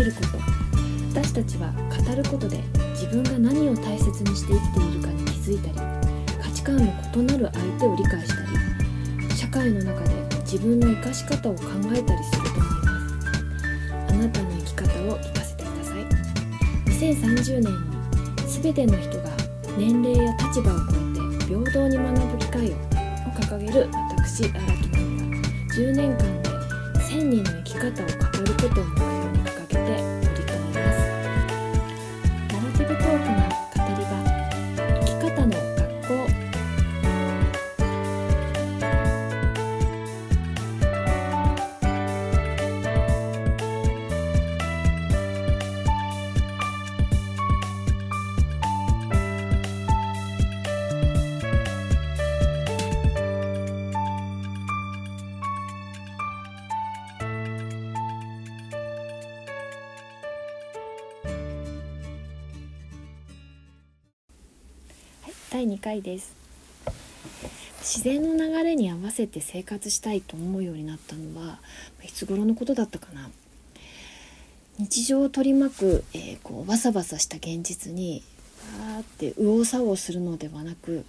きること。私たちは語ることで自分が何を大切にして生きているかに気づいたり価値観の異なる相手を理解したり社会の中で自分の生かし方を考えたりすると思います。あなたの生き方を聞かせてください。2030年に全ての人が年齢や立場を超えて平等に学ぶ機会をを掲げる私荒木奈美が10年間で1000人の生き方を語ることを目標に第2回です。自然の流れに合わせて生活したいと思うようになったのはいつ頃のことだったかな。日常を取り巻く、えーこうバサバサした現実にわーって右往左往するのではなく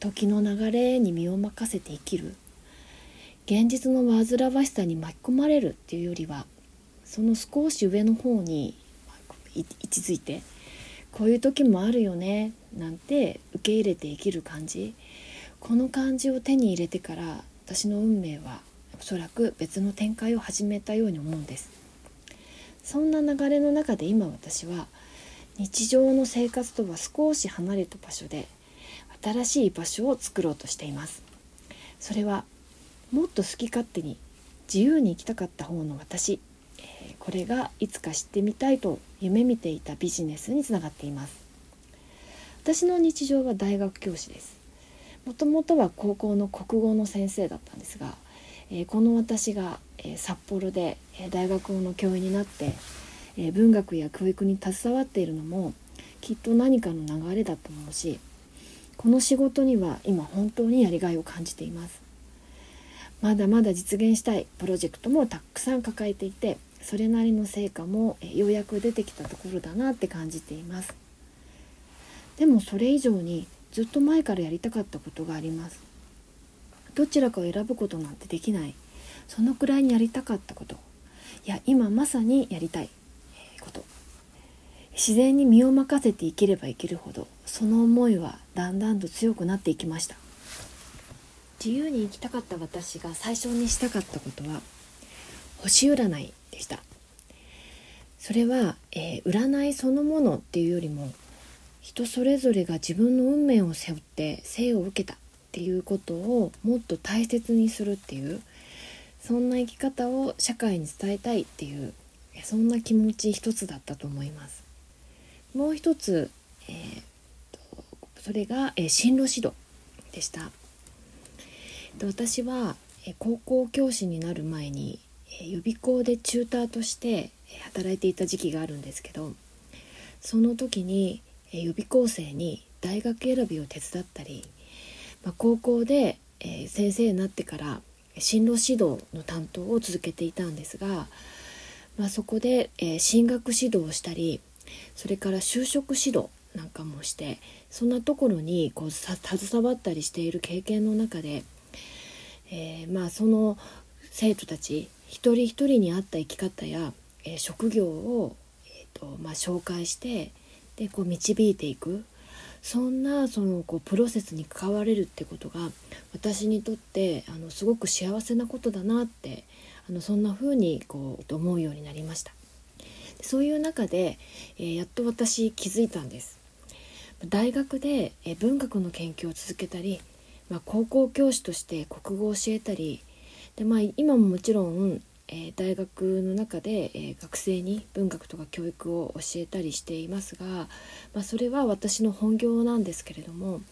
時の流れに身を任せて生きる。現実の煩わしさに巻き込まれるっていうよりはその少し上の方に位置づいてこういう時もあるよねなんて受け入れて生きる感じ。この感じを手に入れてから私の運命はおそらく別の展開を始めたように思うんです。そんな流れの中で今私は日常の生活とは少し離れた場所で新しい場所を作ろうとしています。それはもっと好き勝手に自由に生きたかった方の私えこれがいつか知ってみたいと夢見ていたビジネスにつながっています。私の日常は大学教師です。もともとは高校の国語の先生だったんですが、えこの私が、え札幌で、え大学の教員になって、え文学や教育に携わっているのもきっと何かの流れだと思うしこの仕事には今本当にやりがいを感じています。まだまだ実現したいプロジェクトもたくさん抱えていてそれなりの成果もえようやく出てきたところだなって感じています。でもそれ以上にずっと前からやりたかったことがあります。どちらかを選ぶことなんてできない。そのくらいにやりたかったこと。いや今まさにやりたいこと。自然に身を任せて生きれば生きるほどその思いはだんだんと強くなっていきました。自由に生きたかった私が最初にしたかったことは星占い。でした。それは、えー占いそのものっていうよりも人それぞれが自分の運命を背負って生を受けたっていうことをもっと大切にするっていうそんな生き方を社会に伝えたいっていうそんな気持ち一つだったと思います。もう一つ、えーとそれが、えー進路指導でした。私は高校教師になる前に予備校でチューターとして働いていた時期があるんですけどその時に予備校生に大学選びを手伝ったり、まあ、高校で先生になってから進路指導の担当を続けていたんですが、まあ、そこで、進学指導をしたりそれから就職指導なんかもしてそんなところにこう携わったりしている経験の中で、えーまあその生徒たち一人一人に合った生き方や、えー職業を、えーとまあ、紹介してでこう導いていくそんなそのこうプロセスに関われるってことが私にとってあのすごく幸せなことだなってあのそんな風にこう思うようになりました。そういう中で、えーやっと私気づいたんです。大学で、え文学の研究を続けたり、まあ、高校教師として国語を教えたりで、まあ、今ももちろん、えー大学の中で、えー学生に文学とか教育を教えたりしていますが、まあ、それは私の本業なんですけれども、ま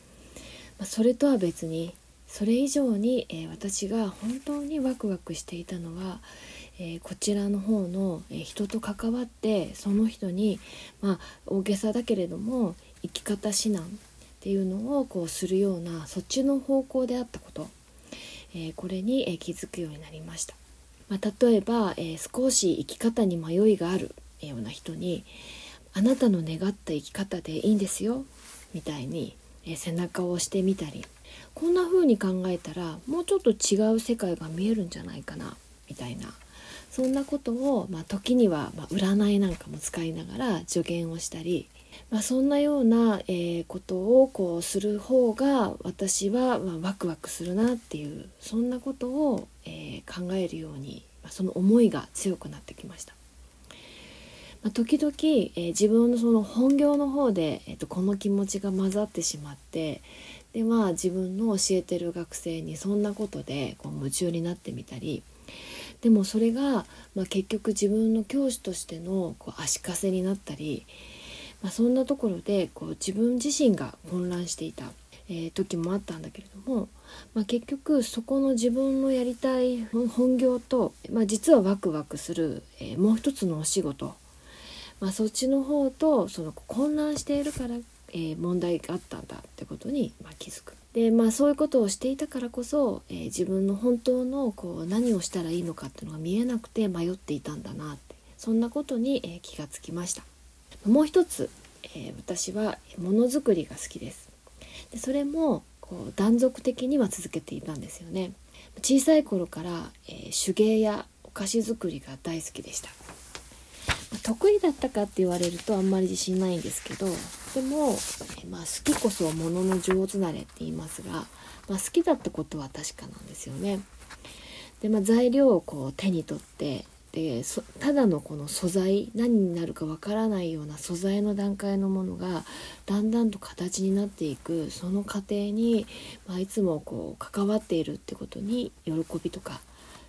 あ、それとは別にそれ以上に、えー私が本当にワクワクしていたのは、えーこちらの方の、えー人と関わってその人に、まあ、大げさだけれども生き方指南っていうのをこうするようなそっちの方向であったこと、えこれに、え気づくようになりました。まあ、例えば、え少し生き方に迷いがあるような人に「あなたの願った生き方でいいんですよ」みたいに、え背中を押してみたりこんな風に考えたらもうちょっと違う世界が見えるんじゃないかなみたいなそんなことを、まあ、時には、まあ占いなんかも使いながら助言をしたり、まあ、そんなような、えー、ことをこうする方が私は、まあワクワクするなっていうそんなことを、えー、考えるように、まあ、その思いが強くなってきました。まあ、時々、えー、自分のその本業の方で、えーと、この気持ちが混ざってしまってでまあ自分の教えてる学生にそんなことでこう夢中になってみたりでもそれが、まあ、結局自分の教師としてのこう足かせになったり、まあ、そんなところでこう自分自身が混乱していた、えー、時もあったんだけれども、まあ、結局そこの自分のやりたい本業と、まあ、実はワクワクする、えー、もう一つのお仕事、まあ、そっちの方とその混乱しているから、えー、問題があったんだってことに、ま気づく。でまあそういうことをしていたからこそ、えー、自分の本当のこう何をしたらいいのかっていうのが見えなくて迷っていたんだなってそんなことに、えー、気がつきました。もう一つ、えー、私はものづくりが好きです。でそれもこう断続的には続けていたんですよね。小さい頃から、え手芸やお菓子作りが大好きでした。得意だったかって言われるとあんまり自信ないんですけどでも、まあ、好きこそものの上手なれって言いますが、まあ、好きだったことは確かなんですよね。で、まあ、材料をこう手に取ってでただのこの素材何になるかわからないような素材の段階のものがだんだんと形になっていくその過程に、まあ、いつもこう関わっているってことに喜びとか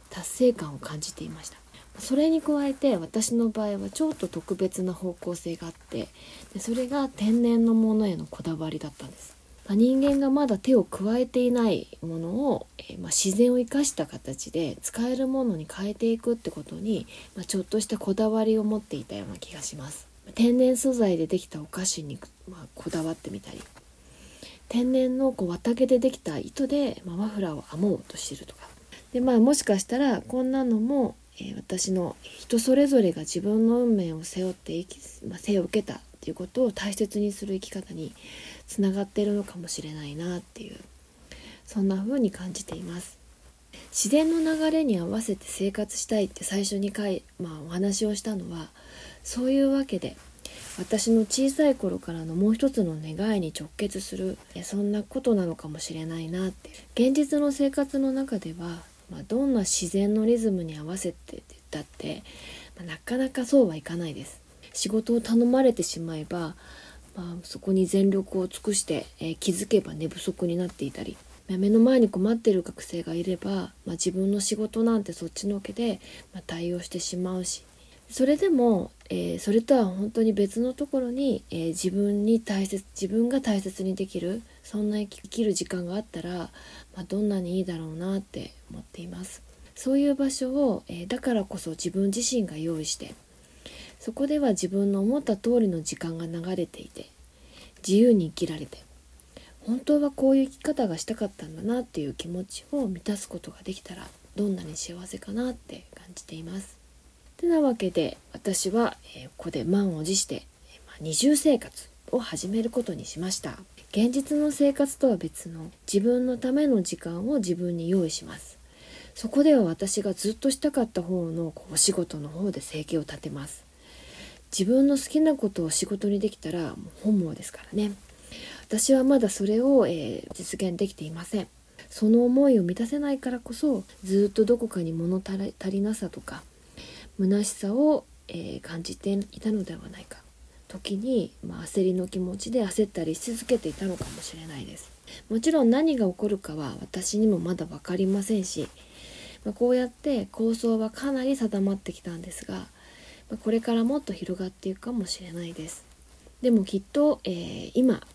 達成感を感じていました。それに加えて私の場合はちょっと特別な方向性があってでそれが天然のものへのこだわりだったんです。人間がまだ手を加えていないものを、えー、まあ、自然を生かした形で使えるものに変えていくってことに、まあ、ちょっとしたこだわりを持っていたような気がします。天然素材でできたお菓子に、まこだわってみたり天然のこう綿毛でできた糸で、まマフラーを編もうとしてるとかでまあもしかしたらこんなのもえ私の人それぞれが自分の運命を背負って生き、まあ、生を受けたっていうことを大切にする生き方につながってるのかもしれないなっていうそんな風に感じています。自然の流れに合わせて生活したいって最初にかい、まあ、お話をしたのはそういうわけで私の小さい頃からのもう一つの願いに直結するそんなことなのかもしれないなって現実の生活の中ではまあ、どんな自然のリズムに合わせてだって、まあ、なかなかそうはいかないです。仕事を頼まれてしまえば、まあ、そこに全力を尽くして、えー、気づけば寝不足になっていたり目の前に困っている学生がいれば、まあ、自分の仕事なんてそっちのけで、まあ、対応してしまうしそれでも、えー、それとは本当に別のところに、えー、自分に大切自分が大切にできるそんな生きる時間があったら、まあ、どんなにいいだろうなって思っていますそういう場所を、えー、だからこそ自分自身が用意してそこでは自分の思った通りの時間が流れていて自由に生きられて本当はこういう生き方がしたかったんだなっていう気持ちを満たすことができたらどんなに幸せかなって感じています。てなわけで私は、えー、ここで満を持して、まあ、二重生活を始めることにしました。現実の生活とは別の自分のための時間を自分に用意します。そこでは私がずっとしたかった方のお仕事の方で生計を立てます。自分の好きなことを仕事にできたらもう本望ですからね。私はまだそれを、えー、実現できていません。その思いを満たせないからこそずっとどこかに物足りなさとか虚しさを、えー、感じていたのではないか。時に、まあ、焦りの気持ちで焦ったりし続けていたのかもしれないです。もちろん何が起こるかは私にもまだ分かりませんし、まあ、こうやって構想はかなり定まってきたんですが、まあ、これからもっと広がっていくかもしれないです。でもきっと、えー、今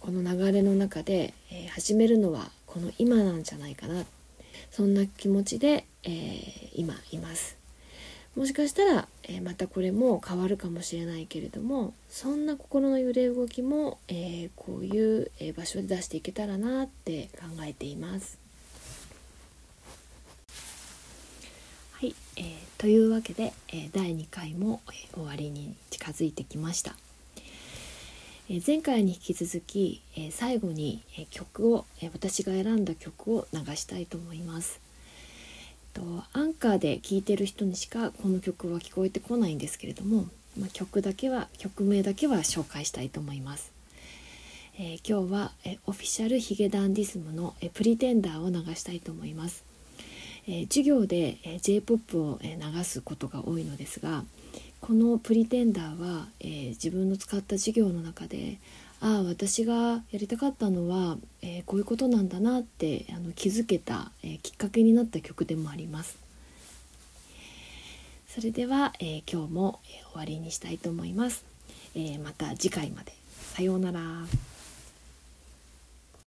この流れの中で、えー、始めるのはこの今なんじゃないかな。そんな気持ちで、えー、今います。もしかしたら、えー、またこれも変わるかもしれないけれどもそんな心の揺れ動きも、えー、こういう、え場所で出していけたらなって考えています。はい、えーというわけで、え第2回も、え終わりに近づいてきました。え前回に引き続き、え最後に、え曲を、え私が選んだ曲を流したいと思います。カーで聴いてる人にしかこの曲は聞こえてこないんですけれども、まあ、曲だけは曲名だけは紹介したいと思います。えー、今日は、えオフィシャルヒゲダンディズムの、えプリテンダーを流したいと思います。えー、授業で、え J-POP を、え流すことが多いのですがこの「プリテンダーは」えー、自分の使った授業の中でああ私がやりたかったのは、えー、こういうことなんだなってあの気づけた、えー、きっかけになった曲でもあります。それでは、え今日も、え終わりにしたいと思います。えまた次回まで。さようなら。